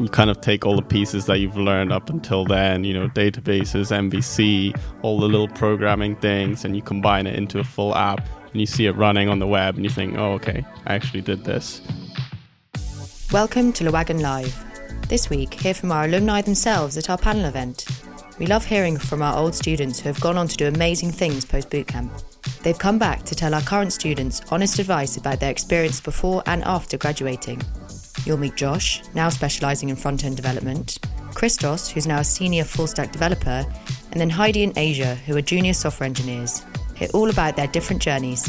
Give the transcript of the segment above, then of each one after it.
you kind of take all the pieces that you've learned up until then, you know, databases, MVC, all the little programming things, and you combine it into a full app and you see it running on the web and you think, oh, okay, I actually did this. Welcome to LeWagon Live. This week, hear from our alumni themselves at our panel event. We love hearing from our old students who have gone on to do amazing things post bootcamp. They've come back to tell our current students honest advice about their experience before and after graduating. You'll meet Josh, now specialising in front end development, Christos, who's now a senior full stack developer, and then Heidi and Asia, who are junior software engineers. Hear all about their different journeys.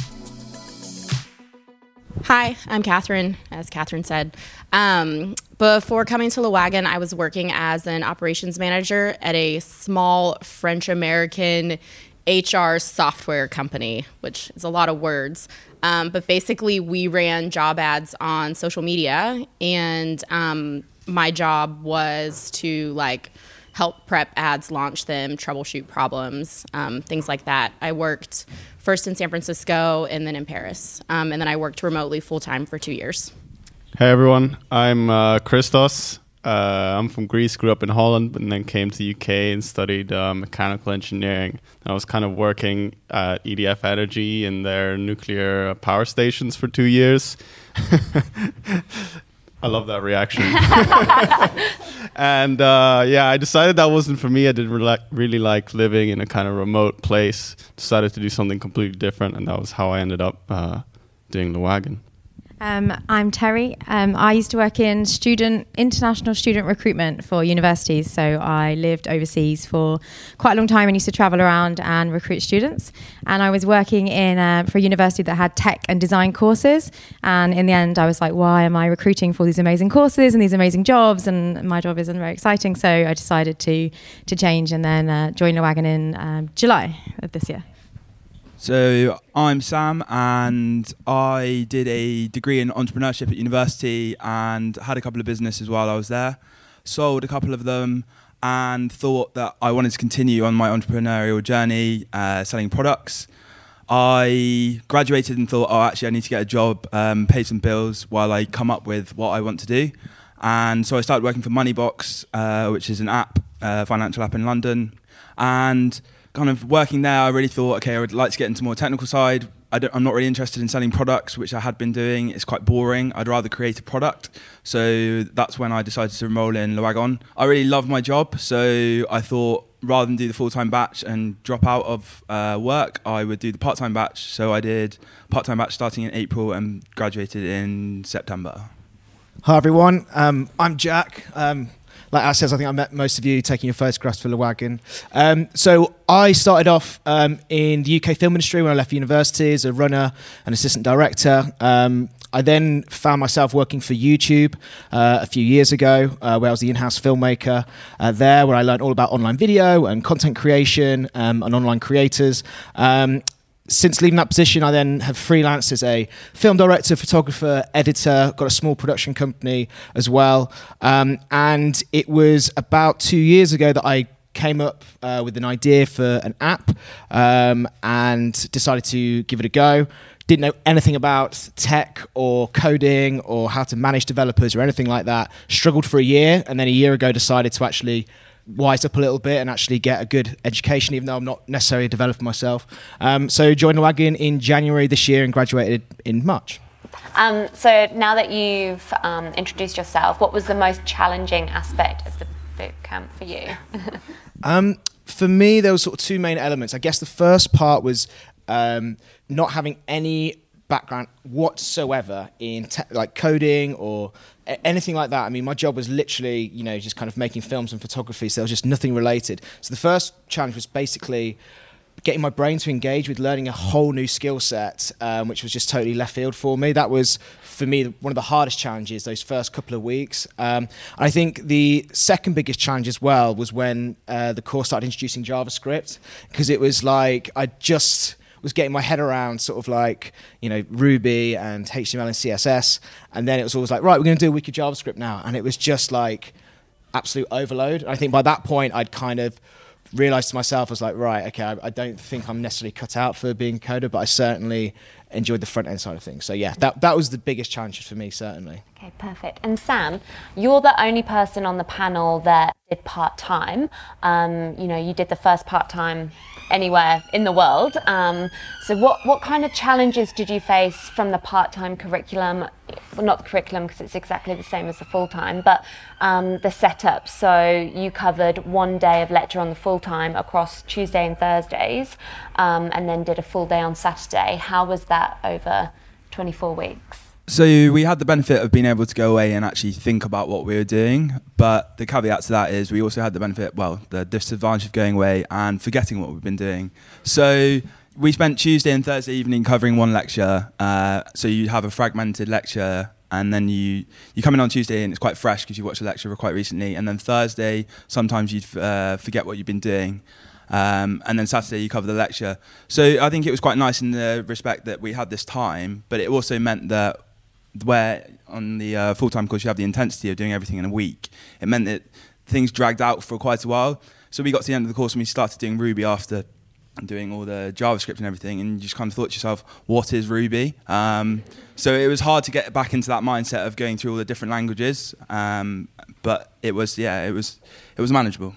Hi, I'm Catherine, as Catherine said. Um, before coming to LeWagon, I was working as an operations manager at a small French American HR software company, which is a lot of words. Um, but basically, we ran job ads on social media, and um, my job was to like help prep ads, launch them, troubleshoot problems, um, things like that. I worked first in San Francisco and then in Paris, um, and then I worked remotely full time for two years. Hey everyone, I'm uh, Christos. Uh, I'm from Greece, grew up in Holland, and then came to the UK and studied uh, mechanical engineering. I was kind of working at EDF Energy in their nuclear power stations for two years. I love that reaction. and uh, yeah, I decided that wasn't for me. I didn't re- really like living in a kind of remote place. Decided to do something completely different, and that was how I ended up uh, doing LeWagon. Um, I'm Terry. Um, I used to work in student international student recruitment for universities. So I lived overseas for quite a long time and used to travel around and recruit students. And I was working in uh, for a university that had tech and design courses. And in the end, I was like, why am I recruiting for these amazing courses and these amazing jobs? And my job isn't very exciting. So I decided to to change and then uh, join wagon in um, July of this year. So I'm Sam, and I did a degree in entrepreneurship at university, and had a couple of businesses while I was there. Sold a couple of them, and thought that I wanted to continue on my entrepreneurial journey, uh, selling products. I graduated and thought, oh, actually, I need to get a job, um, pay some bills while I come up with what I want to do. And so I started working for Moneybox, uh, which is an app, uh, financial app in London, and kind of working there, I really thought, okay, I would like to get into more technical side. I am not really interested in selling products, which I had been doing. It's quite boring. I'd rather create a product. So that's when I decided to enroll in LeWagon. I really love my job, so I thought rather than do the full time batch and drop out of uh, work, I would do the part time batch. So I did part time batch starting in April and graduated in September. Hi everyone, um, I'm Jack. Um, like I said, I think I met most of you taking your photographs for LeWagon. Um, so I started off um, in the UK film industry when I left university as a runner and assistant director. Um, I then found myself working for YouTube uh, a few years ago, uh, where I was the in-house filmmaker uh, there, where I learned all about online video and content creation um, and online creators. Um, since leaving that position, I then have freelanced as a film director, photographer, editor, got a small production company as well. Um, and it was about two years ago that I came up uh, with an idea for an app um, and decided to give it a go. Didn't know anything about tech or coding or how to manage developers or anything like that. Struggled for a year and then a year ago decided to actually wise up a little bit and actually get a good education, even though I'm not necessarily a developer myself. Um, so joined the wagon in January this year and graduated in March. Um, so now that you've um, introduced yourself, what was the most challenging aspect of the boot camp for you? Um, for me, there were sort of two main elements. I guess the first part was um, not having any background whatsoever in te- like coding or anything like that. I mean, my job was literally, you know, just kind of making films and photography. So there was just nothing related. So the first challenge was basically getting my brain to engage with learning a whole new skill set, um, which was just totally left field for me. That was, for me, one of the hardest challenges those first couple of weeks. Um, I think the second biggest challenge as well was when uh, the course started introducing JavaScript, because it was like I just was getting my head around sort of like you know Ruby and HTML and CSS, and then it was always like right, we're going to do a week JavaScript now, and it was just like absolute overload. And I think by that point, I'd kind of realized to myself, I was like, right, okay, I, I, don't think I'm necessarily cut out for being coder, but I certainly enjoyed the front end side of things. So yeah, that that was the biggest challenge for me, certainly. Okay. Perfect. And Sam, you're the only person on the panel that did part time. Um, you know, you did the first part time anywhere in the world. Um, so, what, what kind of challenges did you face from the part time curriculum? Well, not the curriculum because it's exactly the same as the full time, but um, the setup. So, you covered one day of lecture on the full time across Tuesday and Thursdays, um, and then did a full day on Saturday. How was that over 24 weeks? So we had the benefit of being able to go away and actually think about what we were doing, but the caveat to that is we also had the benefit, well, the disadvantage of going away and forgetting what we've been doing. So we spent Tuesday and Thursday evening covering one lecture. Uh, so you have a fragmented lecture, and then you you come in on Tuesday and it's quite fresh because you watched the lecture quite recently, and then Thursday sometimes you'd uh, forget what you've been doing. Um, and then Saturday you cover the lecture. So I think it was quite nice in the respect that we had this time, but it also meant that where on the uh, full-time course you have the intensity of doing everything in a week, it meant that things dragged out for quite a while. So we got to the end of the course and we started doing Ruby after doing all the JavaScript and everything, and you just kind of thought to yourself, what is Ruby? Um, so it was hard to get back into that mindset of going through all the different languages, um, but it was, yeah, it was, it was manageable.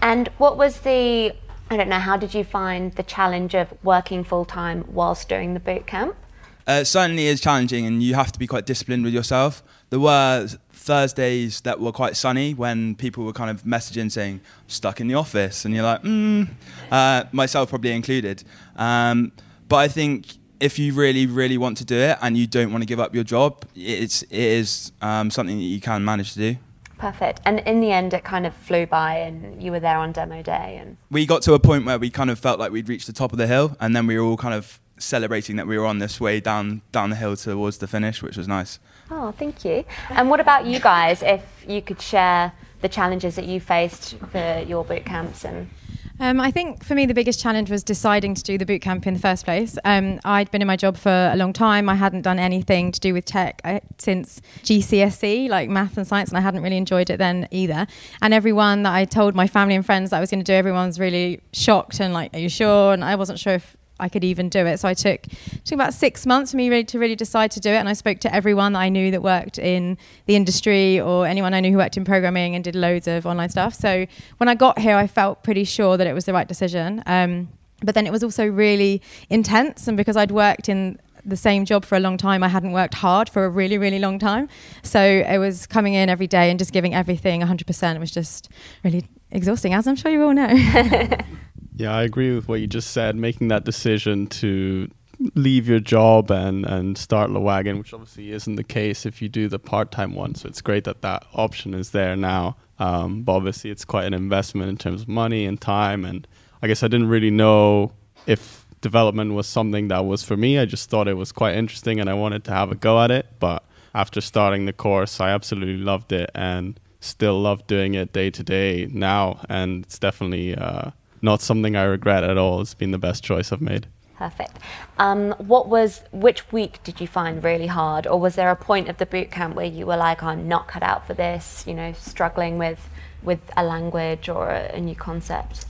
And what was the, I don't know, how did you find the challenge of working full time whilst doing the boot camp? Uh, certainly is challenging, and you have to be quite disciplined with yourself. There were Thursdays that were quite sunny when people were kind of messaging saying stuck in the office, and you're like, mm, uh, myself probably included. Um, but I think if you really, really want to do it and you don't want to give up your job, it's it is um, something that you can manage to do. Perfect. And in the end, it kind of flew by, and you were there on demo day. And we got to a point where we kind of felt like we'd reached the top of the hill, and then we were all kind of celebrating that we were on this way down down the hill towards the finish, which was nice. Oh, thank you. And what about you guys? If you could share the challenges that you faced for your boot camps and um, I think for me the biggest challenge was deciding to do the boot camp in the first place. Um, I'd been in my job for a long time. I hadn't done anything to do with tech uh, since GCSE, like math and science, and I hadn't really enjoyed it then either. And everyone that I told my family and friends that I was going to do, everyone was really shocked and like, "Are you sure?" And I wasn't sure if I could even do it. So I took took about six months for me really to really decide to do it. And I spoke to everyone that I knew that worked in the industry or anyone I knew who worked in programming and did loads of online stuff. So when I got here, I felt pretty sure that it was the right decision. Um, but then it was also really intense, and because I'd worked in the same job for a long time. I hadn't worked hard for a really, really long time. So it was coming in every day and just giving everything 100%. It was just really exhausting, as I'm sure you all know. Yeah, I agree with what you just said. Making that decision to leave your job and and start waggon which obviously isn't the case if you do the part time one. So it's great that that option is there now. Um, but obviously, it's quite an investment in terms of money and time. And I guess I didn't really know if development was something that was for me. I just thought it was quite interesting and I wanted to have a go at it. But after starting the course, I absolutely loved it and still love doing it day to day now. And it's definitely uh, not something I regret at all. It's been the best choice I've made. Perfect. Um, what was which week did you find really hard, or was there a point of the boot camp where you were like, "I'm not cut out for this," you know, struggling with with a language or a, a new concept?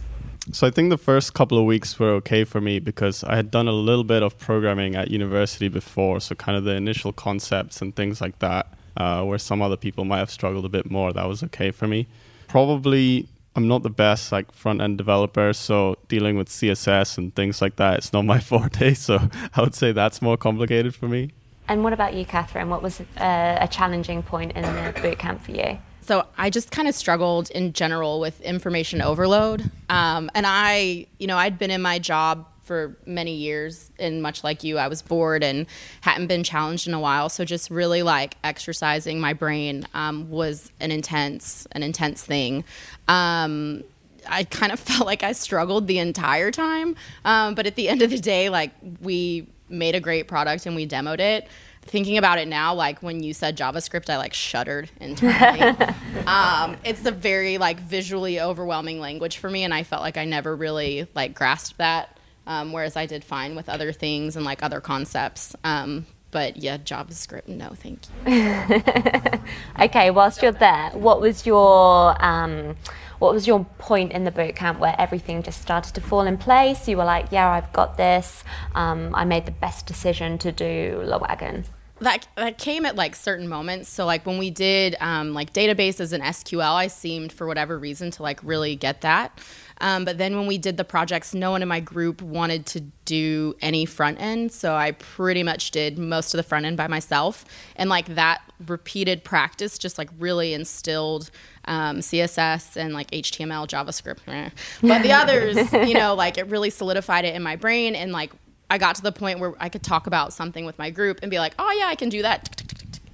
So I think the first couple of weeks were okay for me because I had done a little bit of programming at university before, so kind of the initial concepts and things like that, uh, where some other people might have struggled a bit more. That was okay for me. Probably I'm not the best like front end developer, so dealing with CSS and things like that, it's not my forte. So I would say that's more complicated for me. And what about you, Catherine? What was uh, a challenging point in the boot camp for you? So I just kind of struggled in general with information overload, um, and I, you know, I'd been in my job for many years and much like you i was bored and hadn't been challenged in a while. So just really like exercising my brain um, was an intense an intense thing. Um, i kind of felt like i struggled the entire time um, but at the end of the day like we made a great product and we demoed it. Thinking about it now like when you said javascript i like shuddered internally. Um, it's a very like visually overwhelming language for me and i felt like i never really like grasped that um, whereas I did fine with other things and like other concepts. Um, but yeah, JavaScript, no, thank you. okay, whilst you're there, what was your um, what was your point in the boot camp where everything just started to fall in place? You were like, yeah, I've got this. Um, I made the best decision to do Lewagon. that that came at like certain moments. So like when we did um, like databases and SQL, I seemed for whatever reason to like really get that. Um, but then when we did the projects, no one in my group wanted to do any front end. So I pretty much did most of the front end by myself. And like that repeated practice just like really instilled um, CSS and like HTML, JavaScript. But the others, you know, like it really solidified it in my brain. And like I got to the point where I could talk about something with my group and be like, oh, yeah, I can do that.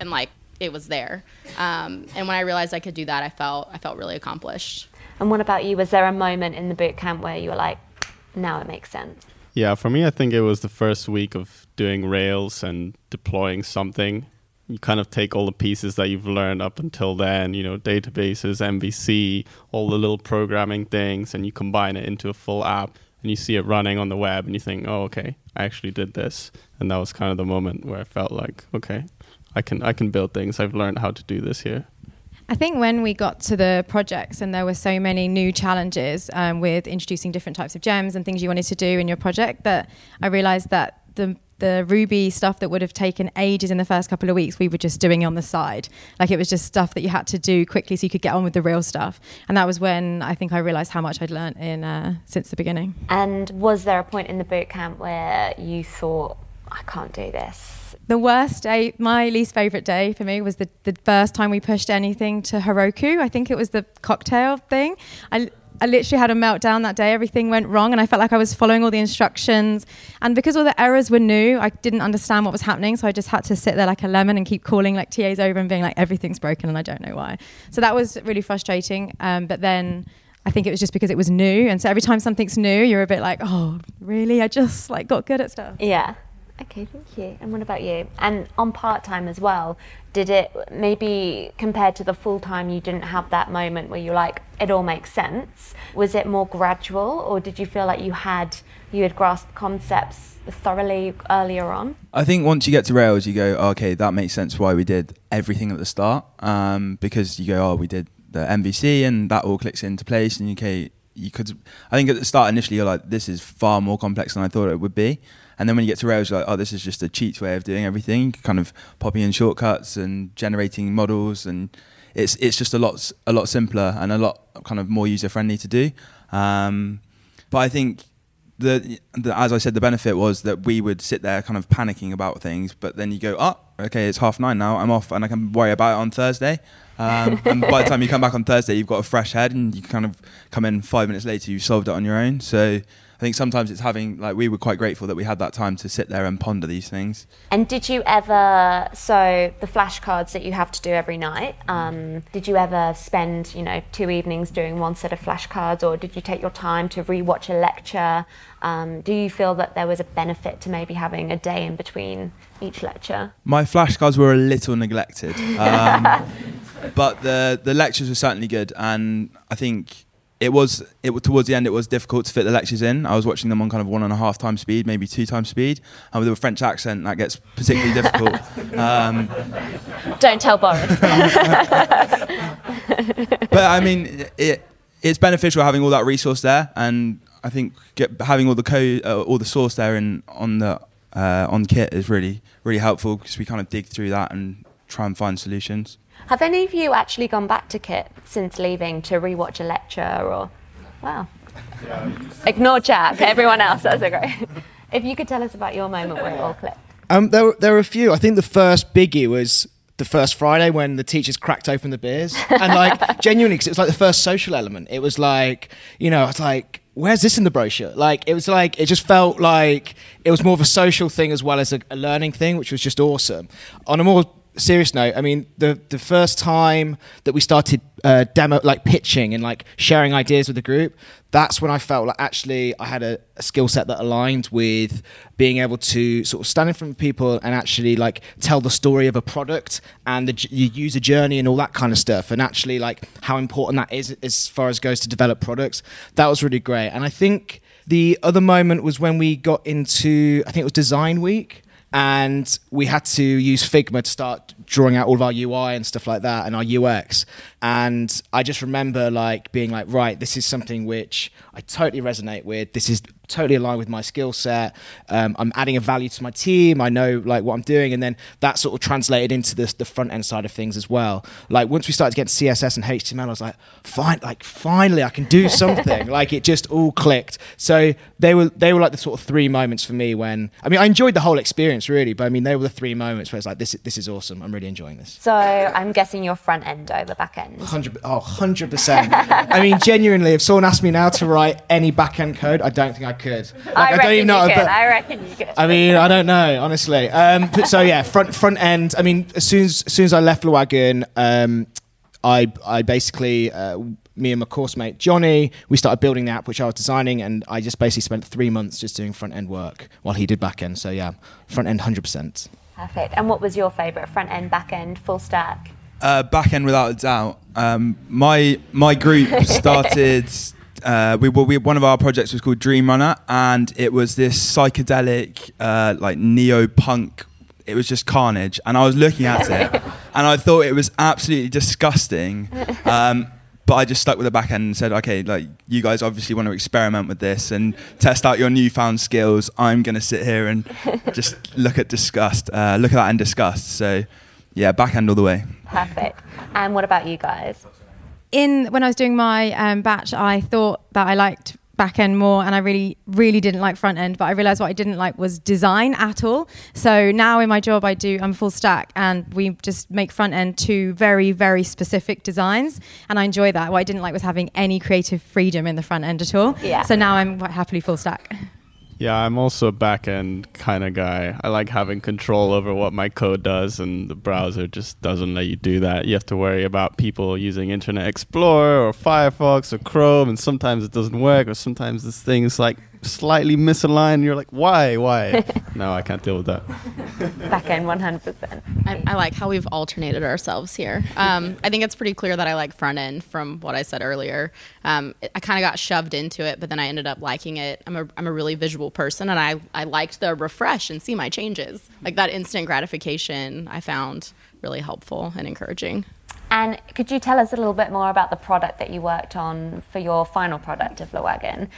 And like it was there. Um, and when I realized I could do that, I felt I felt really accomplished. And what about you? Was there a moment in the boot camp where you were like, now it makes sense? Yeah, for me, I think it was the first week of doing Rails and deploying something. You kind of take all the pieces that you've learned up until then, you know, databases, MVC, all the little programming things, and you combine it into a full app and you see it running on the web and you think, oh, okay, I actually did this. And that was kind of the moment where I felt like, okay, I can, I can build things. I've learned how to do this here. I think when we got to the projects and there were so many new challenges um, with introducing different types of gems and things you wanted to do in your project, that I realized that the the Ruby stuff that would have taken ages in the first couple of weeks, we were just doing on the side. Like it was just stuff that you had to do quickly so you could get on with the real stuff. And that was when I think I realized how much I'd learned in uh, since the beginning. And was there a point in the boot camp where you thought, I can't do this? The worst day, my least favorite day for me was the, the first time we pushed anything to Heroku. I think it was the cocktail thing. I, I literally had a meltdown that day. Everything went wrong, and I felt like I was following all the instructions. And because all the errors were new, I didn't understand what was happening. So I just had to sit there like a lemon and keep calling like TAs over and being like, everything's broken, and I don't know why. So that was really frustrating. Um, but then I think it was just because it was new, and so every time something's new, you're a bit like, oh, really? I just like got good at stuff. Yeah. Okay, thank you. And what about you? And on part time as well, did it maybe compared to the full time, you didn't have that moment where you're like, it all makes sense? Was it more gradual, or did you feel like you had you had grasped concepts thoroughly earlier on? I think once you get to Rails, you go, okay, that makes sense why we did everything at the start, um, because you go, oh, we did the MVC, and that all clicks into place, and you okay, you could. I think at the start initially, you're like, this is far more complex than I thought it would be. And then when you get to Rails, you're like, oh, this is just a cheat way of doing everything. Kind of popping in shortcuts and generating models, and it's it's just a lot a lot simpler and a lot kind of more user friendly to do. Um, but I think the, the, as I said, the benefit was that we would sit there kind of panicking about things, but then you go, oh, okay, it's half nine now. I'm off, and I can worry about it on Thursday. Um, and by the time you come back on Thursday, you've got a fresh head, and you kind of come in five minutes later, you've solved it on your own. So I think sometimes it's having like we were quite grateful that we had that time to sit there and ponder these things. And did you ever so the flashcards that you have to do every night? Um, did you ever spend you know two evenings doing one set of flashcards, or did you take your time to rewatch a lecture? Um, do you feel that there was a benefit to maybe having a day in between each lecture? My flashcards were a little neglected, um, but the the lectures were certainly good, and I think it was it towards the end it was difficult to fit the lectures in. I was watching them on kind of one and a half times speed, maybe two times speed, and with a French accent that gets particularly difficult. Um, Don't tell Boris. but I mean, it it's beneficial having all that resource there, and I think get, having all the code, uh, all the source there in on the uh, on Kitt is really really helpful because we kind of dig through that and try and find solutions. Have any of you actually gone back to Kitt since leaving to rewatch a lecture or? Wow. Yeah. Ignore Jack. Everyone else, that's great. if you could tell us about your moment where it all clicked. Um, there, there were a few. I think the first biggie was the first Friday when the teachers cracked open the beers, and like genuinely, because it was like the first social element. It was like, you know, it's like, where's this in the brochure? Like, it was like, it just felt like it was more of a social thing as well as a, a learning thing, which was just awesome. On a more serious note, I mean, the the first time that we started uh, demo, like pitching and like sharing ideas with the group, that's when I felt like actually I had a, a skill set that aligned with being able to sort of stand in front of people and actually like tell the story of a product and the user journey and all that kind of stuff, and actually like how important that is as far as goes to develop products. That was really great, and I think. The other moment was when we got into, I think it was Design Week, and we had to use Figma to start drawing out all of our UI and stuff like that and our UX. And I just remember like being like, right, this is something which I totally resonate with. This is totally aligned with my skill set. Um, I'm adding a value to my team. I know like what I'm doing, and then that sort of translated into the the front end side of things as well. Like once we started getting CSS and HTML, I was like, fine, like finally I can do something. like it just all clicked. So they were they were like the sort of three moments for me when I mean I enjoyed the whole experience really, but I mean they were the three moments where it's like this this is awesome. I'm really enjoying this. So I'm guessing you're front end over back end. 100 oh 100%. I mean genuinely if someone asked me now to write any back end code, I don't think I could. Like, I, reckon don't even know. you could. I reckon you could. I mean, I don't know, honestly. Um, so yeah, front front end. I mean, as soon as, as soon as I left Lewagon, um, I I basically uh, me and my course mate Johnny, we started building the app which I was designing, and I just basically spent three months just doing front end work while he did back end. So yeah, front end, hundred percent. Perfect. And what was your favourite? Front end, back end, full stack? Uh, back end without a doubt. Um, my my group started. Uh, we, were- we one of our projects was called Dream Runner, and it was this psychedelic, uh, like neo punk. It was just carnage, and I was looking at it, and I thought it was absolutely disgusting. Um, but I just stuck with the back end and said, okay, like you guys obviously want to experiment with this and test out your newfound skills. I'm going to sit here and just look at disgust, uh, look at that and disgust. So, yeah, back end all the way. Perfect. And what about you guys? in when I was doing my um, batch, I thought that I liked back end more and I really really didn't like front end but I realized what I didn't like was design at all. So now in my job I do I'm full stack and we just make front end to very very specific designs and I enjoy that. What I didn't like was having any creative freedom in the front end at all. Yeah. so now I'm quite happily full stack Yeah, I'm also a back end kind of guy. I like having control over what my code does, and the browser just doesn't let you do that. You have to worry about people using Internet Explorer or Firefox or Chrome, and sometimes it doesn't work, or sometimes this thing is like slightly misaligned. And you're like, why, why? no, I can't deal with that. Back end, 100%. I, I like how we've alternated ourselves here. Um, I think it's pretty clear that I like front end from what I said earlier. Um, it- I kind of got shoved into it, but then I ended up liking it. I'm a, I'm a really visual person, and I, I liked the refresh and see my changes. Like that instant gratification, I found really helpful and encouraging. And could you tell us a little bit more about the product that you worked on for your final product of Lewagon?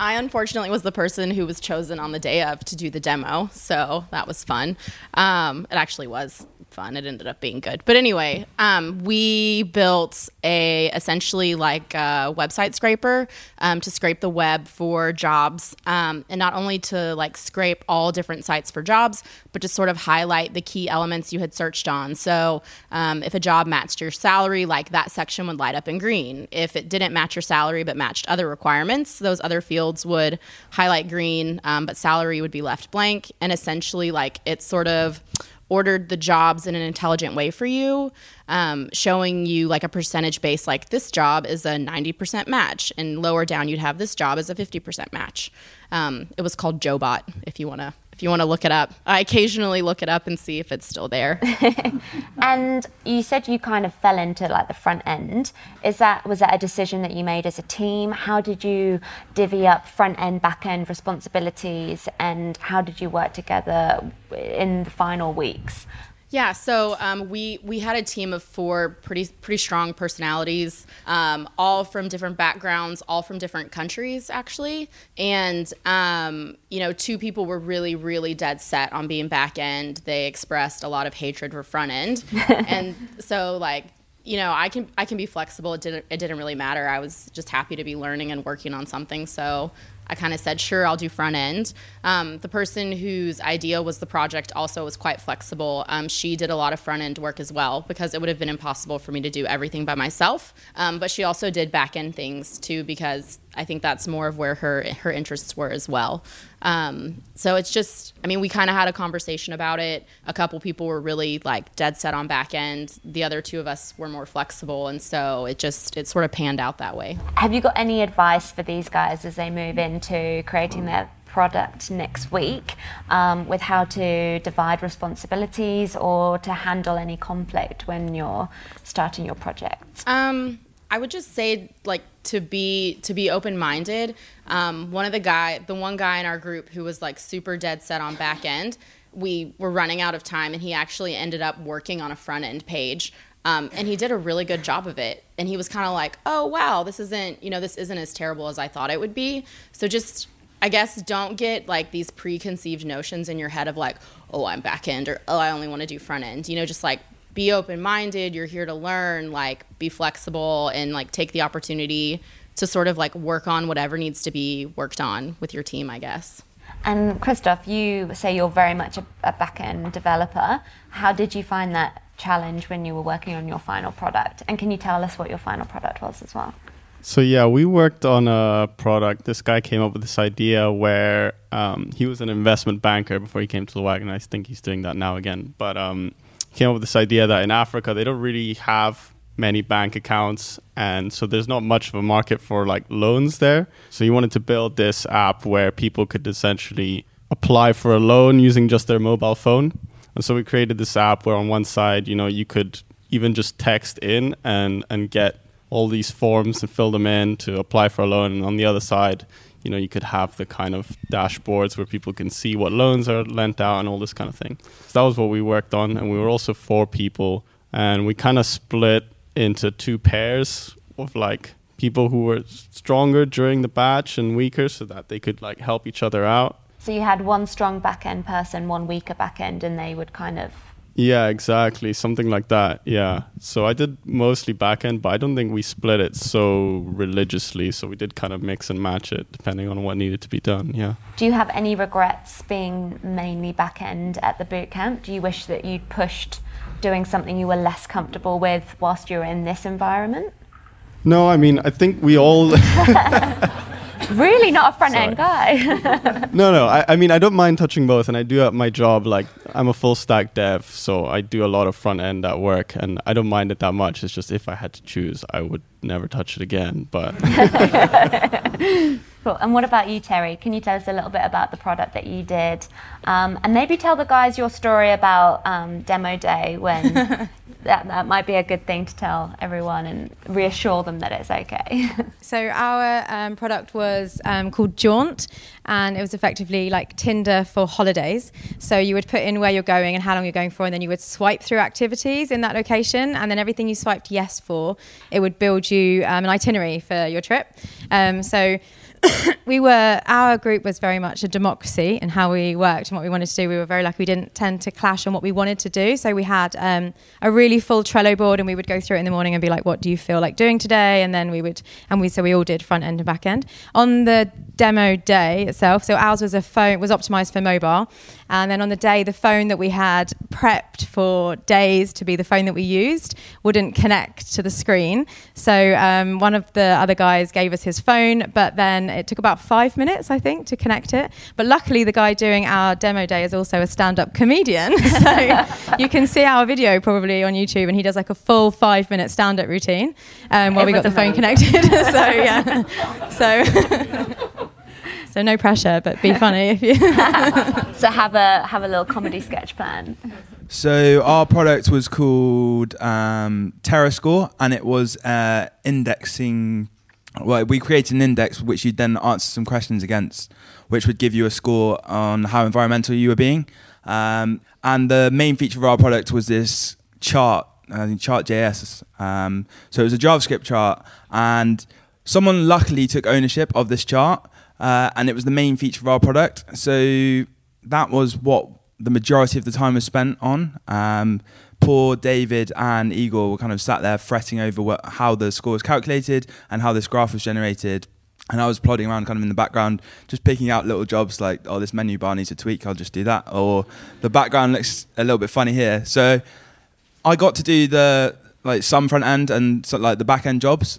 I unfortunately was the person who was chosen on the day of to do the demo, so that was fun. Um, it actually was fun. It ended up being good, but anyway, um, we built a essentially like a website scraper um, to scrape the web for jobs, um, and not only to like scrape all different sites for jobs, but to sort of highlight the key elements you had searched on. So um, if a job matched your salary, like that section would light up in green. If it didn't match your salary but matched other requirements, those other fields would highlight green, um, but salary would be left blank. And essentially, like it's sort of ordered the jobs in an intelligent way for you, um, showing you like a percentage base, like this job is a 90% match, and lower down you'd have this job as a 50% match. Um, it was called JoBot, if you wanna you wanna look it up. I occasionally look it up and see if it's still there. And you said you kind of fell into like the front end. Is that was that a decision that you made as a team? How did you divvy up front end, back end responsibilities, and how did you work together in the final weeks? Yeah, so um, we we had a team of four pretty pretty strong personalities, um, all from different backgrounds, all from different countries actually, and um, you know, two people were really really dead set on being back end. They expressed a lot of hatred for front end, and so like you know, I can I can be flexible. It didn't it didn't really matter. I was just happy to be learning and working on something. So I kind of said, sure, I'll do front end. Um, the person whose idea was the project also was quite flexible. Um, she did a lot of front end work as well because it would have been impossible for me to do everything by myself. Um, but she also did back end things too because I think that's more of where her her interests were as well. Um, so it's just, I mean, we kind of had a conversation about it. A couple people were really like dead set on back end. The other two of us were more flexible, and so it just it sort of panned out that way. Have you got any advice for these guys as they move into creating their product next week um, with how to divide responsibilities or to handle any conflict when you're starting your project? Um, I would just say like to be to be open minded. Um, one of the guy, the one guy in our group who was like super dead set on back end, we were running out of time, and he actually ended up working on a front end page. Um, and he did a really good job of it. And he was kind of like, "Oh wow, this isn't you know this isn't as terrible as I thought it would be." So just I guess don't get like these preconceived notions in your head of like, oh, I'm back end or oh, I only want to do front end. You know, just like be open minded. You're here to learn, like be flexible and like take the opportunity to sort of like work on whatever needs to be worked on with your team, I guess. And Christos, you say you're very much a, a back end developer. How did you find that challenge when you were working on your final product? And can you tell us what your final product was as well? So yeah, we worked on a product. This guy came up with this idea where um, he was an investment banker before he came to the wagon. I think he's doing that now again. But um, he came up with this idea that in Africa they don't really have many bank accounts, and so there's not much of a market for like loans there. So he wanted to build this app where people could essentially apply for a loan using just their mobile phone. And so we created this app where on one side, you know, you could even just text in and and get all these forms and fill them in to apply for a loan. And on the other side, you know, you could have the kind of dashboards where people can see what loans are lent out and all this kind of thing. So that was what we worked on. And we were also four people. And we kind of split into two pairs of like people who were stronger during the batch and weaker so that they could like help each other out. So you had one strong back end person, one weaker back end, and they would kind of yeah, exactly. Something like that. Yeah. So I did mostly backend, but I don't think we split it so religiously. So we did kind of mix and match it depending on what needed to be done. Yeah. Do you have any regrets being mainly backend at the boot camp? Do you wish that you'd pushed doing something you were less comfortable with whilst you were in this environment? No, I mean, I think we all. really not a front end guy. no, no. I, I, mean, I don't mind touching both, and I do at my job. Like, I'm a full stack dev, so I do a lot of front end at work, and I don't mind it that much. It's just if I had to choose, I would never touch it again. But. cool. And what about you, Terry? Can you tell us a little bit about the product that you did, um, and maybe tell the guys your story about um, demo day when that, that might be a good thing to tell everyone and reassure them that it's okay. so our um, product was um, called Jaunt, and it was effectively like Tinder for holidays. So you would put in where you're going and how long you're going for, and then you would swipe through activities in that location, and then everything you swiped yes for, it would build you um, an itinerary for your trip. Um, so we were our group was very much a democracy in how we worked and what we wanted to do. We were very lucky we didn't tend to clash on what we wanted to do. So we had um, a really full Trello board, and we would go through it in the morning and be like, "What do you feel like doing today?" And then we would and we so we all did front end and back end on the demo day itself. So ours was a phone was optimized for mobile, and then on the day the phone that we had prepped for days to be the phone that we used wouldn't connect to the screen. So um, one of the other guys gave us his phone, but then it took about five minutes, I think, to connect it. But luckily, the guy doing our demo day is also a stand-up comedian, so you can see our video probably on YouTube, and he does like a full five-minute stand-up routine um, while it we got the phone connected. so yeah, so. so no pressure, but be funny if you. so have a have a little comedy sketch plan. So our product was called um, TerraScore, and it was uh, indexing well, we created an index which you'd then answer some questions against, which would give you a score on how environmental you were being. Um, and the main feature of our product was this chart, I uh, chart.js. Um, so it was a JavaScript chart, and someone luckily took ownership of this chart, uh, and it was the main feature of our product. So that was what the majority of the time was spent on. Um, poor David and Igor were kind of sat there fretting over what, how the score was calculated and how this graph was generated. And I was plodding around kind of in the background, just picking out little jobs like, oh, this menu bar needs a tweak, I'll just do that. Or the background looks a little bit funny here. So I got to do the like some front end and so, like the back end jobs.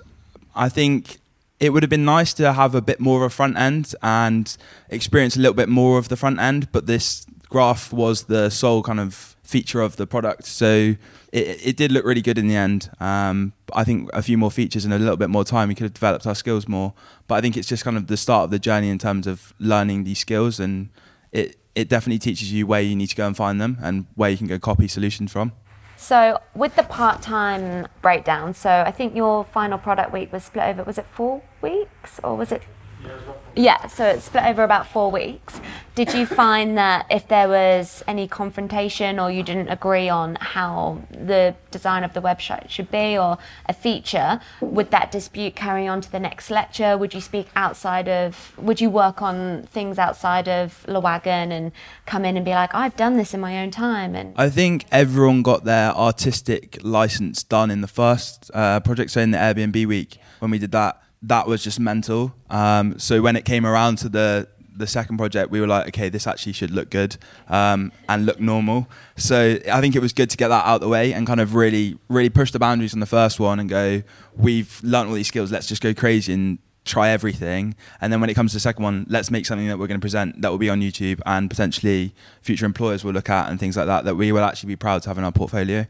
I think it would have been nice to have a bit more of a front end and experience a little bit more of the front end, but this graph was the sole kind of feature of the product. So it, it did look really good in the end. Um, I think a few more features and a little bit more time, we could have developed our skills more. But I think it's just kind of the start of the journey in terms of learning these skills, and it it definitely teaches you where you need to go and find them and where you can go copy solutions from. So with the part-time breakdown, so I think your final product week was split over. Was it four weeks or was it? Yeah, it was Yeah, so it's split over about four weeks. Did you find that if there was any confrontation or you didn't agree on how the design of the website should be or a feature, would that dispute carry on to the next lecture? Would you speak outside of, would you work on things outside of Lewagon and come in and be like, I've done this in my own time? And I think everyone got their artistic license done in the first uh, project, so in the Airbnb week when we did that. That was just mental. Um, so when it came around to the the second project, we were like, okay, this actually should look good um, and look normal. So I think it was good to get that out of the way and kind of really, really push the boundaries on the first one and go, we've learned all these skills, let's just go crazy and try everything. And then when it comes to the second one, let's make something that we're going to present that will be on YouTube and potentially future employers will look at and things like that, that we will actually be proud to have in our portfolio.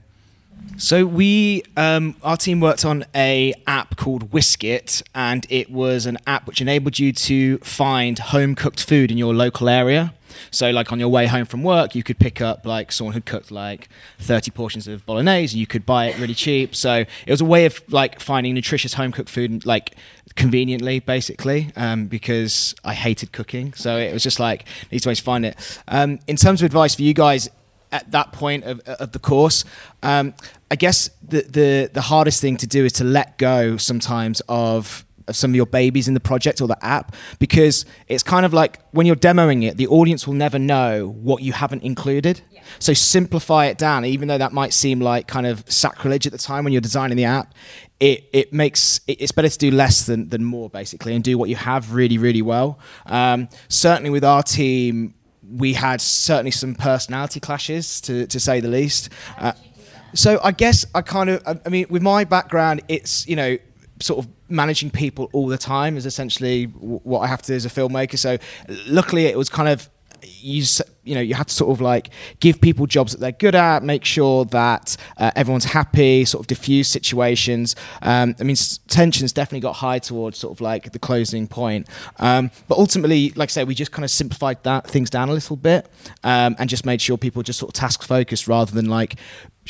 So we, um, our team worked on a app called Whiskit, and it was an app which enabled you to find home cooked food in your local area. So, like on your way home from work, you could pick up like someone who cooked like 30 portions of bolognese, you could buy it really cheap. So it was a way of like finding nutritious home cooked food, like conveniently, basically, um, because I hated cooking. So it was just like these ways to find it. Um, in terms of advice for you guys, at that point of, of the course. Um, I guess the, the the hardest thing to do is to let go sometimes of of some of your babies in the project or the app because it's kind of like when you're demoing it, the audience will never know what you haven't included. Yeah. So simplify it down, even though that might seem like kind of sacrilege at the time when you're designing the app. It, it makes it's better to do less than, than more basically and do what you have really really well um, certainly with our team we had certainly some personality clashes, to, to say the least. Uh, so I guess I kind of, I mean, with my background, it's you know sort of managing people all the time is essentially what I have to do as a filmmaker. So luckily, it was kind of you you know you have to sort of like give people jobs that they're good at make sure that uh, everyone's happy sort of diffuse situations. Um, i mean tensions definitely got high towards sort of like the closing point. Um, but ultimately like i say we just kind of simplified that things down a little bit um, and just made sure people just sort of task focused rather than like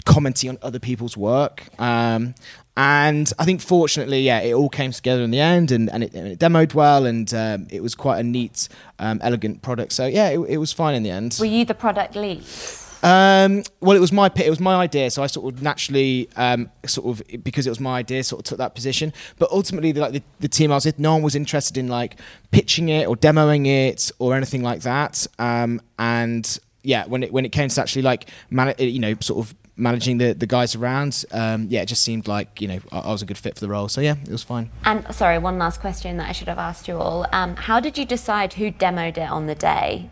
commenting on other people's work. Um, and I think fortunately, yeah, it all came together in the end, and, and, it, and it demoed well, and um, it was quite a neat, um, elegant product. So yeah, it, it, was fine in the end. Were you the product lead? Um, well, it was my it was my idea, so I sort of naturally, um, sort of because it was my idea, sort of took that position. But ultimately, the, like the, the team I was with, no one was interested in like pitching it or demoing it or anything like that. Um, and yeah, when it when it came to actually like man, you know, sort of managing the, the guys around, um, yeah, it just seemed like you know I, I, was a good fit for the role. So yeah, it was fine. And sorry, one last question that I should have asked you all: um, How did you decide who demoed it on the day?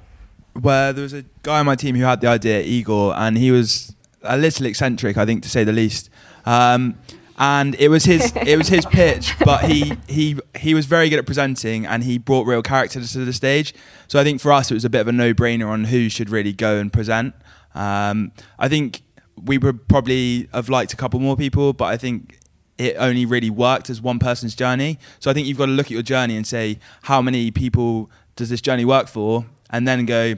Where there was a guy on my team who had the idea, Igor, and he was a little eccentric, I think, to say the least. Um, and it was his it was his pitch, but he he he was very good at presenting, and he brought real character to the stage. So I think for us, it was a bit of a no brainer on who should really go and present. Um, I think we would probably have liked a couple more people, but I think it only really worked as one person's journey. So I think you've got to look at your journey and say, how many people does this journey work for? And then go,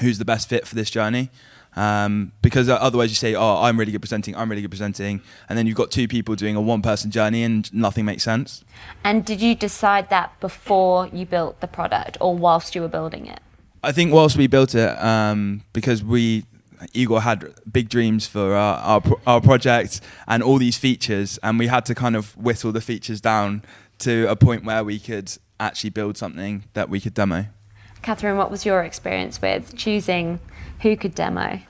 who's the best fit for this journey? Um, because otherwise you say, oh, I'm really good presenting, I'm really good presenting. And then you've got two people doing a one person journey and nothing makes sense. And did you decide that before you built the product or whilst you were building it? I think whilst we built it, um, because we Igor had big dreams for our, our, our project and all these features, and we had to kind of whittle the features down to a point where we could actually build something that we could demo. Catherine, what was your experience with choosing who could demo?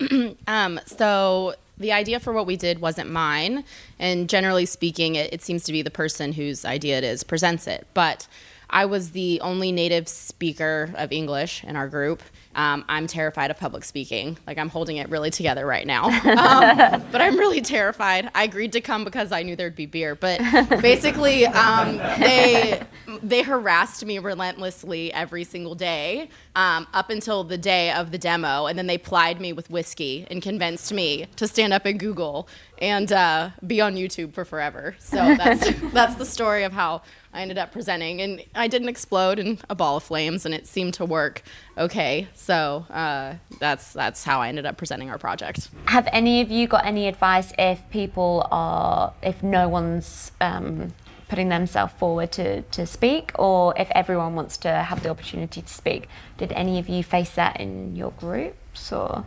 um, so the idea for what we did wasn't mine, and generally speaking, it, it seems to be the person whose idea it is presents it. But I was the only native speaker of English in our group. Um, I'm terrified of public speaking. Like I'm holding it really together right now. Um, but I'm really terrified. I agreed to come because I knew there'd be beer. But basically, um, they they harassed me relentlessly every single day um, up until the day of the demo, and then they plied me with whiskey and convinced me to stand up in Google and uh, be on YouTube for forever. So that's that's the story of how I ended up presenting, and I didn't explode in a ball of flames, and it seemed to work okay. So uh, that's that's how I ended up presenting our project. Have any of you got any advice if people are if no one's um, putting themselves forward to, to speak or if everyone wants to have the opportunity to speak. Did any of you face that in your groups or?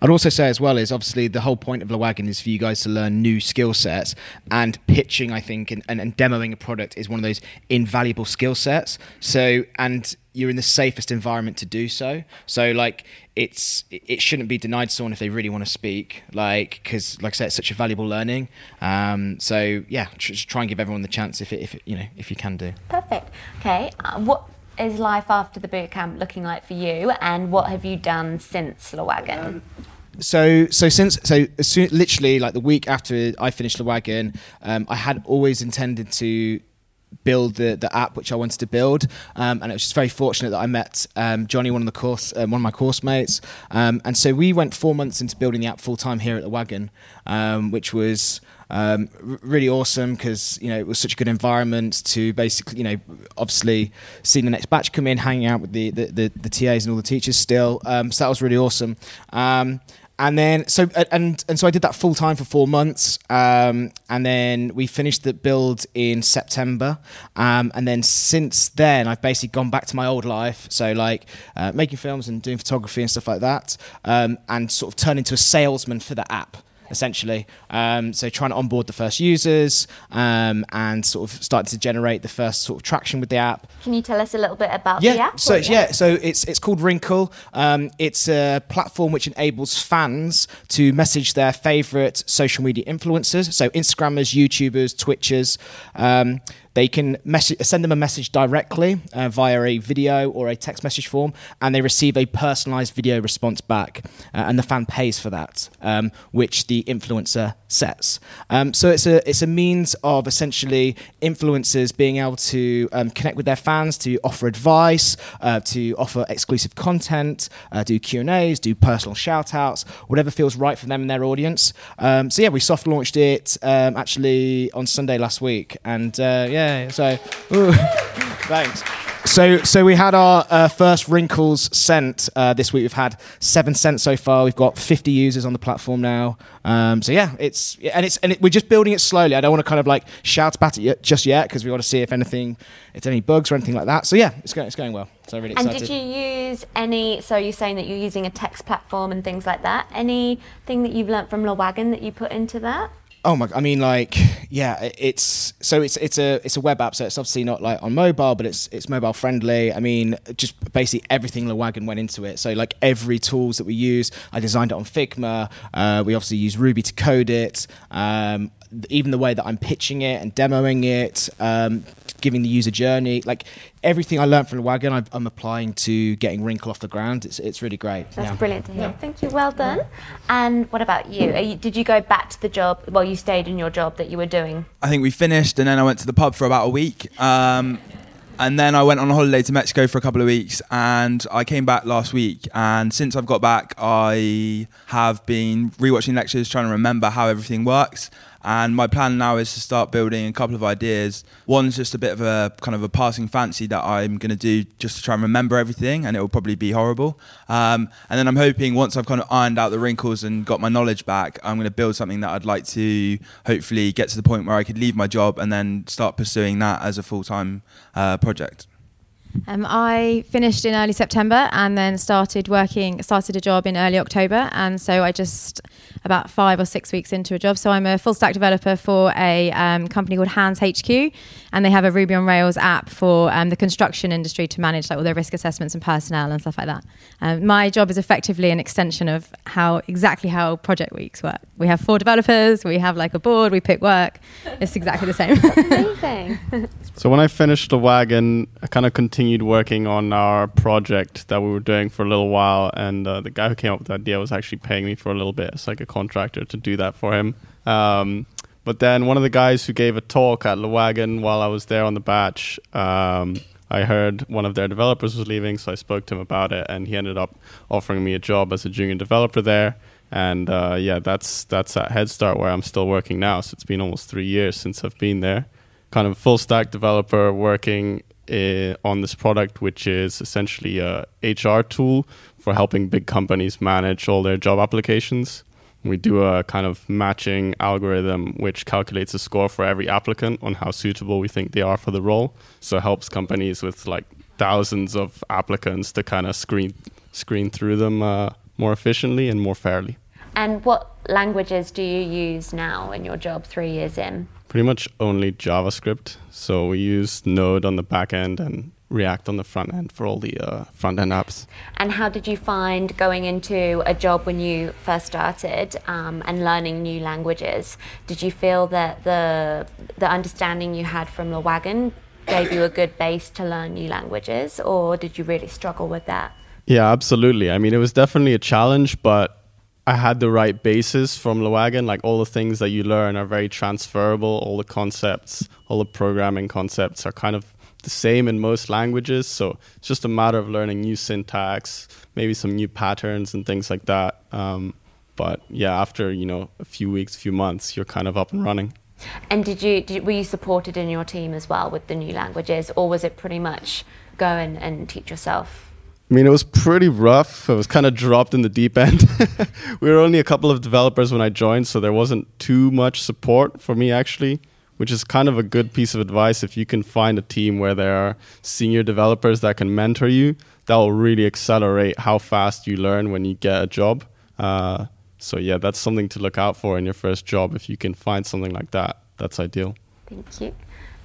I'd also say as well is obviously the whole point of the wagon is for you guys to learn new skill sets and pitching I think and, and, and demoing a product is one of those invaluable skill sets. So and you're in the safest environment to do so. So like it's it shouldn't be denied someone if they really want to speak like because like I said it's such a valuable learning. Um, so yeah just try and give everyone the chance if it, if it, you know if you can do. Perfect. Okay uh, what is life after the boot camp looking like for you, and what have you done since Lewagon? Um, so so since so soon, literally like the week after I finished Lewagon, um, I had always intended to build the, the app which I wanted to build. Um, and it was just very fortunate that I met um, Johnny, one of the course, um, one of my course mates. Um, and so we went four months into building the app full time here at Lewagon, um, which was um, r- really awesome because you know it was such a good environment to basically you know obviously seeing the next batch come in, hanging out with the the, the, the TAs and all the teachers still. So that was really awesome. And then so and and so I did that full time for four months, um, and then we finished the build in September, um, and then since then I've basically gone back to my old life, so like uh, making films and doing photography and stuff like that, um, and sort of turn into a salesman for the app essentially. Um, so trying to onboard the first users um, and sort of start to generate the first sort of traction with the app. Can you tell us a little bit about yeah, the app? So yeah, so it's it's called Wrinkle. Um, it's a platform which enables fans to message their favorite social media influencers, so Instagrammers, YouTubers, Twitchers. They can message, send them a message directly uh, via a video or a text message form, and they receive a personalized video response back. Uh, and the fan pays for that, um, which the influencer sets. Um, so it's a it's a means of essentially influencers being able to um, connect with their fans, to offer advice, uh, to offer exclusive content, uh, do Q and A's, do personal shout outs, whatever feels right for them and their audience. Um, so yeah, we soft launched it um, actually on Sunday last week, and uh, yeah yeah. So, thanks. So, so we had our uh, first wrinkles sent uh, this week. We've had seven sent so far. We've got 50 users on the platform now. Um, so yeah, it's and it's and it, we're just building it slowly. I don't want to kind of like shout about it yet, just yet because we want to see if anything, if any bugs or anything like that. So yeah, it's going it's going well. So really excited. And did you use any? So you're saying that you're using a text platform and things like that. Anything that you've learnt from Lewagon that you put into that? Oh my! God, I mean, like, yeah, it's so it's it's a it's a web app, so it's obviously not like on mobile, but it's it's mobile friendly. I mean, just basically everything the wagon went into it. So like every tools that we use, I designed it on Figma. Uh, we obviously use Ruby to code it. Um, even the way that I'm pitching it and demoing it, um, giving the user journey, like everything I learned from the wagon, I'm, I'm, applying to getting Wrinkle off the ground. It's, it's really great. That's yeah. brilliant to hear. Yeah. Thank you. Well done. And what about you? you? Did you go back to the job? Well, you stayed in your job that you were doing. I think we finished, and then I went to the pub for about a week. Um, and then I went on a holiday to Mexico for a couple of weeks, and I came back last week. And since I've got back, I have been rewatching lectures, trying to remember how everything works. And my plan now is to start building a couple of ideas. One's just a bit of a kind of a passing fancy that I'm going to do just to try and remember everything, and it will probably be horrible. Um, and then I'm hoping once I've kind of ironed out the wrinkles and got my knowledge back, I'm going to build something that I'd like to hopefully get to the point where I could leave my job and then start pursuing that as a full time uh, project. Um, I finished in early September and then started working, started a job in early October. And so I just about five or six weeks into a job. So I'm a full stack developer for a um, company called Hands HQ, and they have a Ruby on Rails app for um, the construction industry to manage like all their risk assessments and personnel and stuff like that. Um, my job is effectively an extension of how exactly how project weeks work. We have four developers, we have like a board, we pick work. It's exactly the same. so when I finished the wagon, I kind of continued working on our project that we were doing for a little while, and uh, the guy who came up with the idea was actually paying me for a little bit as like a contractor to do that for him. Um, but then one of the guys who gave a talk at the wagon while I was there on the batch, um, I heard one of their developers was leaving, so I spoke to him about it, and he ended up offering me a job as a junior developer there. And uh, yeah, that's that's at Head Start where I'm still working now. So it's been almost three years since I've been there. Kind of full stack developer working uh, on this product, which is essentially a HR tool for helping big companies manage all their job applications. We do a kind of matching algorithm which calculates a score for every applicant on how suitable we think they are for the role. So it helps companies with like thousands of applicants to kind of screen screen through them uh, more efficiently and more fairly. And what languages do you use now in your job three years in? Pretty much only JavaScript. So we use Node on the back end and React on the front end for all the uh, front end apps. And how did you find going into a job when you first started um, and learning new languages? Did you feel that the the understanding you had from the wagon gave you a good base to learn new languages, or did you really struggle with that? Yeah, absolutely. I mean, it was definitely a challenge, but I had the right basis from Lewagon. Like all the things that you learn are very transferable. All the concepts, all the programming concepts are kind of the same in most languages. So it's just a matter of learning new syntax, maybe some new patterns and things like that. Um, but yeah, after you know a few weeks, few months, you're kind of up and running. And did you did, were you supported in your team as well with the new languages, or was it pretty much go and, and teach yourself? I mean, it was pretty rough. It was kind of dropped in the deep end. we were only a couple of developers when I joined, so there wasn't too much support for me actually, which is kind of a good piece of advice. If you can find a team where there are senior developers that can mentor you, that will really accelerate how fast you learn when you get a job. Uh, so yeah, that's something to look out for in your first job. If you can find something like that, that's ideal. Thank you.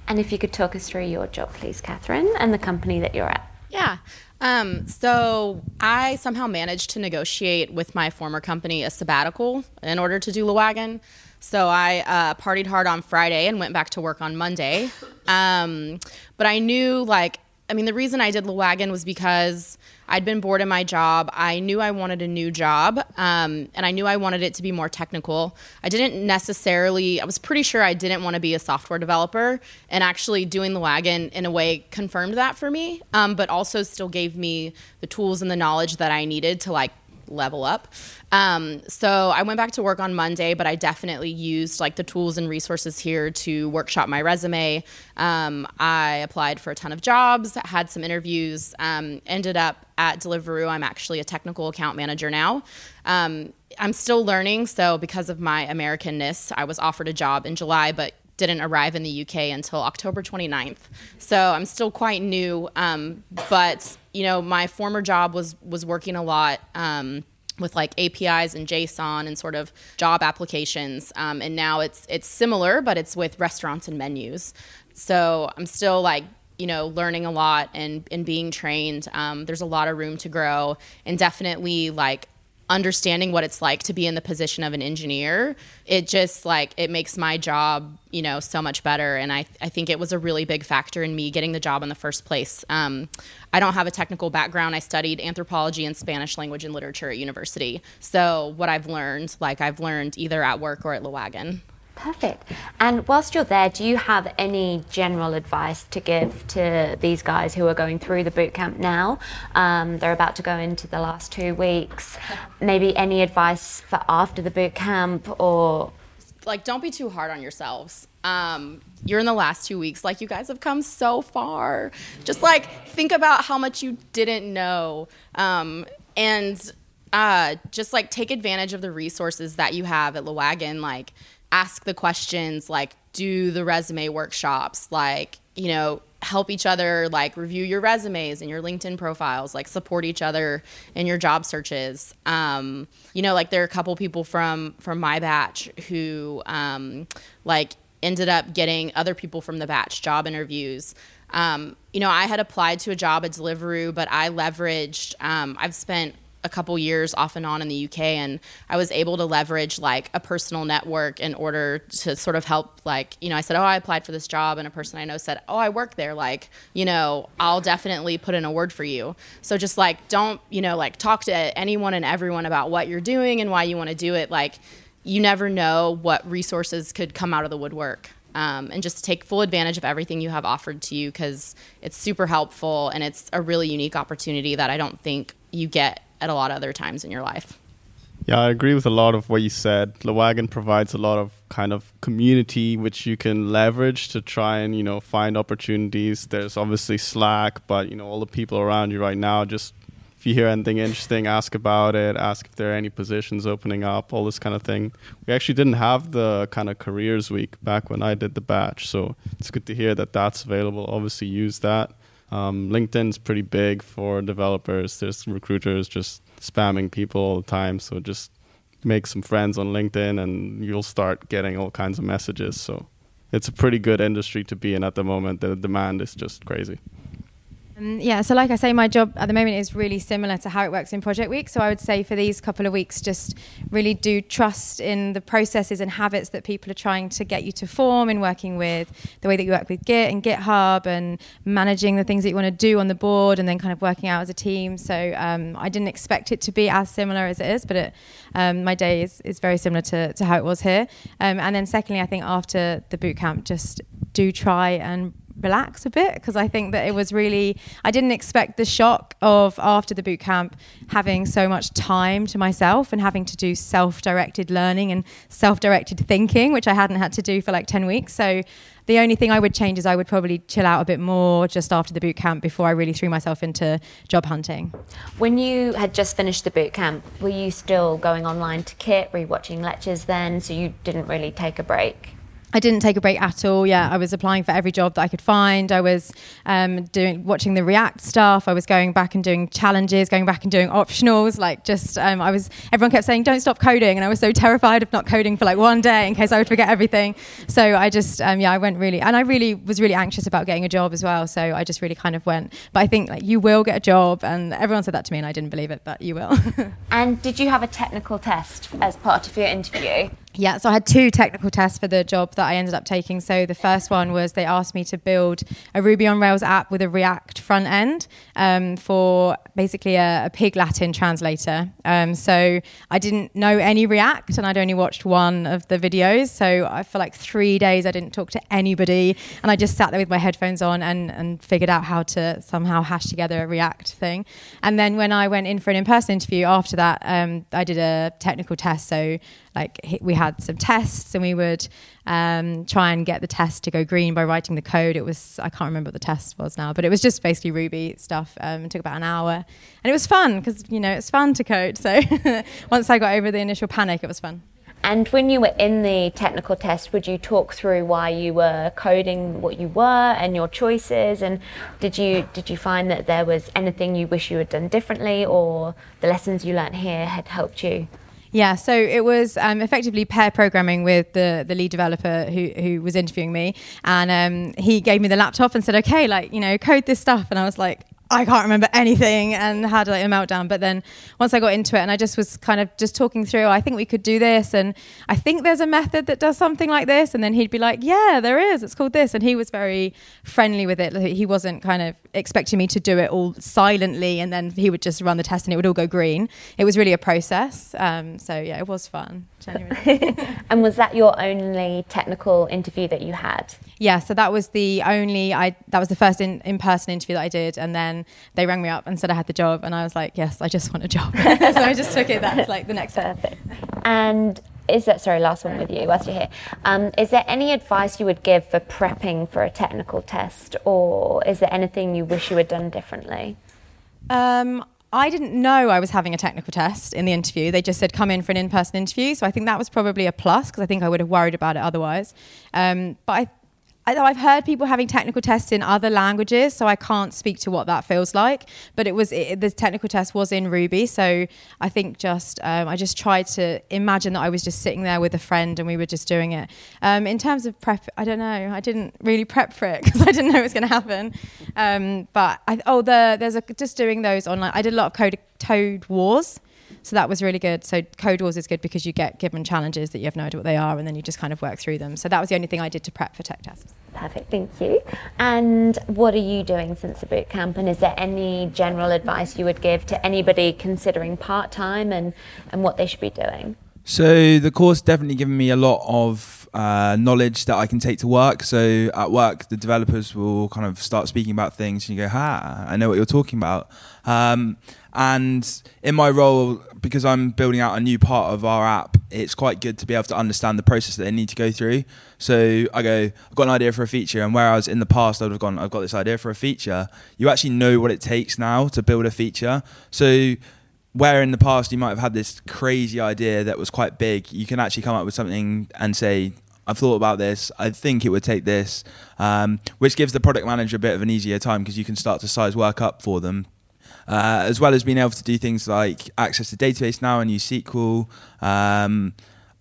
And if you could talk us through your job, please, Catherine, and the company that you're at. Yeah. Um, so I somehow managed to negotiate with my former company a sabbatical in order to do Lewagon. So I uh, partied hard on Friday and went back to work on Monday. Um, but I knew like I mean, the reason I did Lewagon was because I'd been bored in my job. I knew I wanted a new job, um, and I knew I wanted it to be more technical. I didn't necessarily, I was pretty sure I didn't want to be a software developer, and actually doing Lewagon in a way confirmed that for me, um, but also still gave me the tools and the knowledge that I needed to like level up. Um, so I went back to work on Monday, but I definitely used like the tools and resources here to workshop my resume. Um, I applied for a ton of jobs, had some interviews, um, ended up at Deliveroo. I'm actually a technical account manager now. Um, I'm still learning, so because of my Americanness, I was offered a job in July, but didn't arrive in the UK until October 29th. So I'm still quite new, um, but you know, my former job was was working a lot. Um, with like APIs and JSON and sort of job applications, um, and now it's it's similar, but it's with restaurants and menus. So I'm still like you know learning a lot and and being trained. Um, there's a lot of room to grow, and definitely like understanding what it's like to be in the position of an engineer it just like it makes my job you know so much better. And i, I think it was a really big factor in me getting the job in the first place. Um, i don't have a technical background. I studied anthropology and spanish language and literature at university. So what i've learned like i've learned either at work or at lewagon Perfect. And whilst you're there, do you have any general advice to give to these guys who are going through the boot camp now? Um, they're about to go into the last two weeks. Maybe any advice for after the boot camp or like don't be too hard on yourselves um, you're in the last two weeks like you guys have come so far just like think about how much you didn't know um, and uh, just like take advantage of the resources that you have at lewagon like ask the questions, like do the resume workshops, like, you know, help each other, like review your resumes and your LinkedIn profiles, like support each other in your job searches. Um, you know, like there are a couple people from from my batch who um, like ended up getting other people from the batch job interviews. Um, you know, I had applied to a job at Deliveroo, but I leveraged. Um, I've spent a couple years off and on in the UK and I was able to leverage like a personal network in order to sort of help like you know I said oh I applied for this job and a person I know said oh I work there like you know I'll definitely put in a word for you. So just like don't you know like talk to anyone and everyone about what you're doing and why you want to do it like you never know what resources could come out of the woodwork. Um, and just take full advantage of everything you have offered to you because it's super helpful and it's a really unique opportunity that I don't think you get at a lot of other times in your life. Yeah, I agree with a lot of what you said. The wagon provides a lot of kind of community which you can leverage to try and, you know, find opportunities. There's obviously Slack, but you know, all the people around you right now just if you hear anything interesting, ask about it. Ask if there are any positions opening up. All this kind of thing. We actually didn't have the kind of careers week back when I did the batch, so it's good to hear that that's available. Obviously, use that. Um, LinkedIn's pretty big for developers. There's recruiters just spamming people all the time, so just make some friends on LinkedIn, and you'll start getting all kinds of messages. So it's a pretty good industry to be in at the moment. The demand is just crazy. Um, yeah, so like I say, my job at the moment is really similar to how it works in Project Week. So I would say for these couple of weeks, just really do trust in the processes and habits that people are trying to get you to form in working with the way that you work with Git and GitHub and managing the things that you want to do on the board and then kind of working out as a team. So um, I didn't expect it to be as similar as it is, but it, um, my day is, is very similar to, to how it was here. Um, and then secondly, I think after the boot camp, just do try and relax a bit because I think that it was really I didn't expect the shock of after the boot camp having so much time to myself and having to do self-directed learning and self-directed thinking which I hadn't had to do for like 10 weeks so the only thing I would change is I would probably chill out a bit more just after the boot camp before I really threw myself into job hunting. When you had just finished the boot camp, were you still going online to Kitt? Were you watching lectures then? So you didn't really take a break? I didn't take a break at all. Yeah, I was applying for every job that I could find. I was um, doing watching the React stuff. I was going back and doing challenges, going back and doing optionals. Like just, um, I was. Everyone kept saying, "Don't stop coding," and I was so terrified of not coding for like one day in case I would forget everything. So I just, um, yeah, I went really, and I really was really anxious about getting a job as well. So I just really kind of went. But I think like you will get a job, and everyone said that to me, and I didn't believe it, but you will. and did you have a technical test as part of your interview? Yeah, so I had two technical tests for the job that I ended up taking. So the first one was they asked me to build a Ruby on Rails app with a React front end um, for basically a, a, Pig Latin translator. Um, so I didn't know any React and I'd only watched one of the videos. So I, for like three days, I didn't talk to anybody. And I just sat there with my headphones on and, and figured out how to somehow hash together a React thing. And then when I went in for an in person interview after that, um, I did a technical test. So like we had some tests and we would um, try and get the test to go green by writing the code. It was I can't remember what the test was now, but it was just basically Ruby stuff. Um, it took about an hour, and it was fun because you know it's fun to code. So once I got over the initial panic, it was fun. And when you were in the technical test, would you talk through why you were coding what you were and your choices? And did you did you find that there was anything you wish you had done differently, or the lessons you learned here had helped you? Yeah, so it was um, effectively pair programming with the, the lead developer who, who was interviewing me. And um, he gave me the laptop and said, okay, like, you know, code this stuff. And I was like, I can't remember anything and had like a meltdown. But then once I got into it and I just was kind of just talking through, I think we could do this. And I think there's a method that does something like this. And then he'd be like, yeah, there is. It's called this. And he was very friendly with it. He wasn't kind of expecting me to do it all silently and then he would just run the test and it would all go green. It was really a process. Um, so yeah, it was fun. and was that your only technical interview that you had? Yeah, so that was the only I that was the first in, in-person interview that I did and then they rang me up and said I had the job and I was like, "Yes, I just want a job." so I just took it that's like the next step. And is that sorry last one with you whilst you're here um, is there any advice you would give for prepping for a technical test or is there anything you wish you had done differently um, I didn't know I was having a technical test in the interview. They just said come in for an in-person interview, so I think that was probably a plus because I think I would have worried about it otherwise. Um, but I I've heard people having technical tests in other languages, so I can't speak to what that feels like. But it was it, the technical test was in Ruby, so I think just um, I just tried to imagine that I was just sitting there with a friend and we were just doing it. Um, in terms of prep, I don't know. I didn't really prep for it because I didn't know it was going to happen. Um, but I, oh, the, there's a just doing those online. I did a lot of code code wars. So that was really good. So Code Wars is good because you get given challenges that you have no idea what they are, and then you just kind of work through them. So that was the only thing I did to prep for tech tests. Perfect, thank you. And what are you doing since the boot camp? And is there any general advice you would give to anybody considering part time and, and what they should be doing? So the course definitely given me a lot of uh, knowledge that I can take to work. So at work, the developers will kind of start speaking about things, and you go, "Ha, I know what you're talking about." Um, and in my role, because I'm building out a new part of our app, it's quite good to be able to understand the process that they need to go through. So I go, I've got an idea for a feature, and whereas in the past I would have gone, I've got this idea for a feature, you actually know what it takes now to build a feature. So where in the past you might have had this crazy idea that was quite big, you can actually come up with something and say, I've thought about this. I think it would take this, um, which gives the product manager a bit of an easier time because you can start to size work up for them uh, as well as being able to do things like access the database now and use SQL. Um,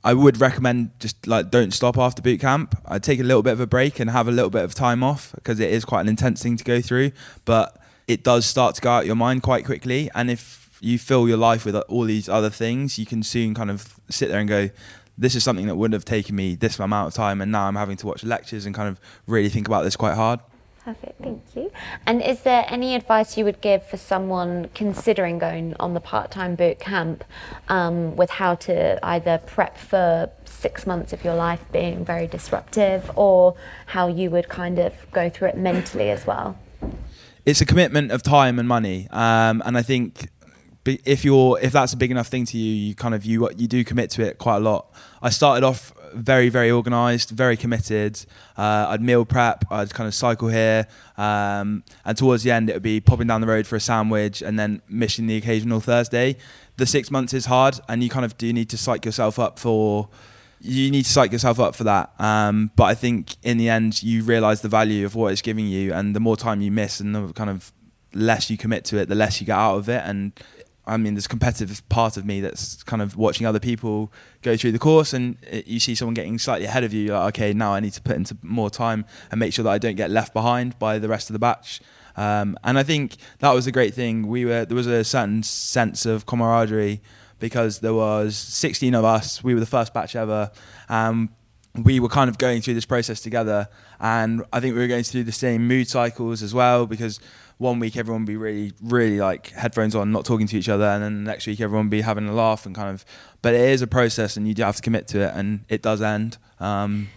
I would recommend just like don't stop after boot camp. I'd take a little bit of a break and have a little bit of time off because it is quite an intense thing to go through, but it does start to go out your mind quite quickly. And if you fill your life with all these other things, you can soon kind of sit there and go, this is something that wouldn't have taken me this amount of time, and now I'm having to watch lectures and kind of really think about this quite hard. Perfect, thank you. And is there any advice you would give for someone considering going on the part time boot camp um, with how to either prep for six months of your life being very disruptive or how you would kind of go through it mentally as well? It's a commitment of time and money. Um, and I think if you're if that's a big enough thing to you, you kind of you you do commit to it quite a lot. I started off very very organised, very committed. Uh, I'd meal prep, I'd kind of cycle here, um, and towards the end it would be popping down the road for a sandwich and then missing the occasional Thursday. The six months is hard, and you kind of do need to psych yourself up for. You need to psych yourself up for that, um, but I think in the end you realise the value of what it's giving you, and the more time you miss, and the kind of less you commit to it, the less you get out of it, and I mean, there's competitive part of me that's kind of watching other people go through the course, and it, you see someone getting slightly ahead of you. You're like, okay, now I need to put into more time and make sure that I don't get left behind by the rest of the batch. Um, and I think that was a great thing. We were there was a certain sense of camaraderie because there was 16 of us. We were the first batch ever. Um, we were kind of going through this process together, and I think we were going through the same mood cycles as well because one week everyone would be really, really like headphones on, not talking to each other, and then the next week everyone would be having a laugh and kind of. But it is a process, and you do have to commit to it, and it does end. Um,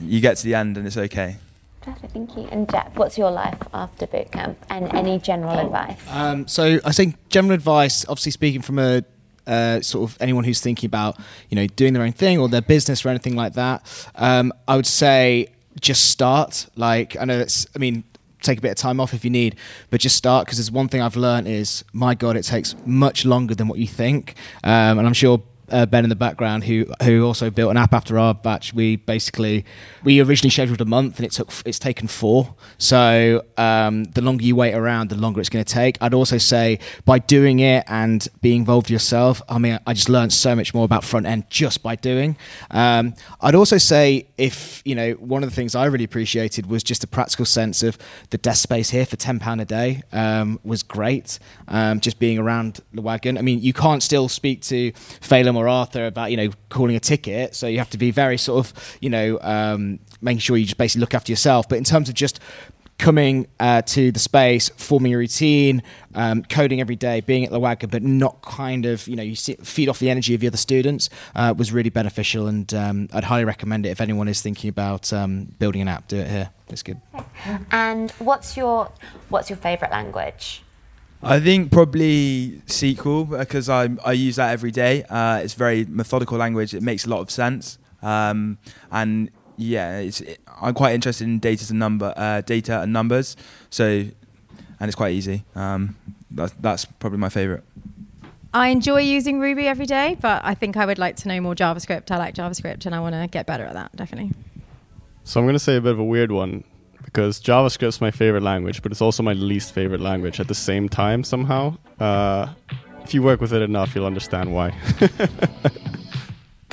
you get to the end, and it's okay. Perfect, thank you. And Jack, what's your life after boot camp, and any general advice? Um, so I think general advice, obviously speaking from a uh, sort of anyone who's thinking about you know doing their own thing or their business or anything like that, um, I would say just start. Like I know it's, I mean, take a bit of time off if you need, but just start because there's one thing I've learned is my God, it takes much longer than what you think, um, and I'm sure uh, Ben in the background, who who also built an app after our batch. We basically we originally scheduled a month, and it took it's taken four. So um, the longer you wait around, the longer it's going to take. I'd also say by doing it and being involved yourself, I mean, I just learned so much more about front end just by doing. Um, I'd also say if you know one of the things I really appreciated was just a practical sense of the desk space here for ten pound a day um, was great. Um, just being around the wagon. I mean, you can't still speak to Phelim or or Arthur about you know calling a ticket. So you have to be very sort of you know um, making sure you just basically look after yourself. But in terms of just coming uh, to the space, forming a routine, um, coding every day, being at the wagon, but not kind of, you know, you see, feed off the energy of the other students uh, was really beneficial. And um, I'd highly recommend it if anyone is thinking about um, building an app, do it here. It's good. And what's your what's your favourite language? I think probably SQL because I I use that every day. Uh, it's very methodical language. It makes a lot of sense. Um, and yeah, it's it, I'm quite interested in data and number uh, data and numbers. So and it's quite easy. Um, that's, that's probably my favorite. I enjoy using Ruby every day, but I think I would like to know more JavaScript. I like JavaScript and I want to get better at that, definitely. So I'm going to say a bit of a weird one because JavaScript's my favorite language, but it's also my least favorite language at the same time somehow. Uh, if you work with it enough, you'll understand why.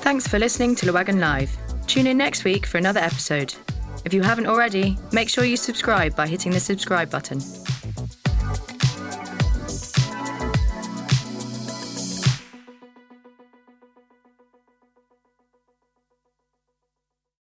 Thanks for listening to Lewagon Live. Tune in next week for another episode. If you haven't already, make sure you subscribe by hitting the subscribe button.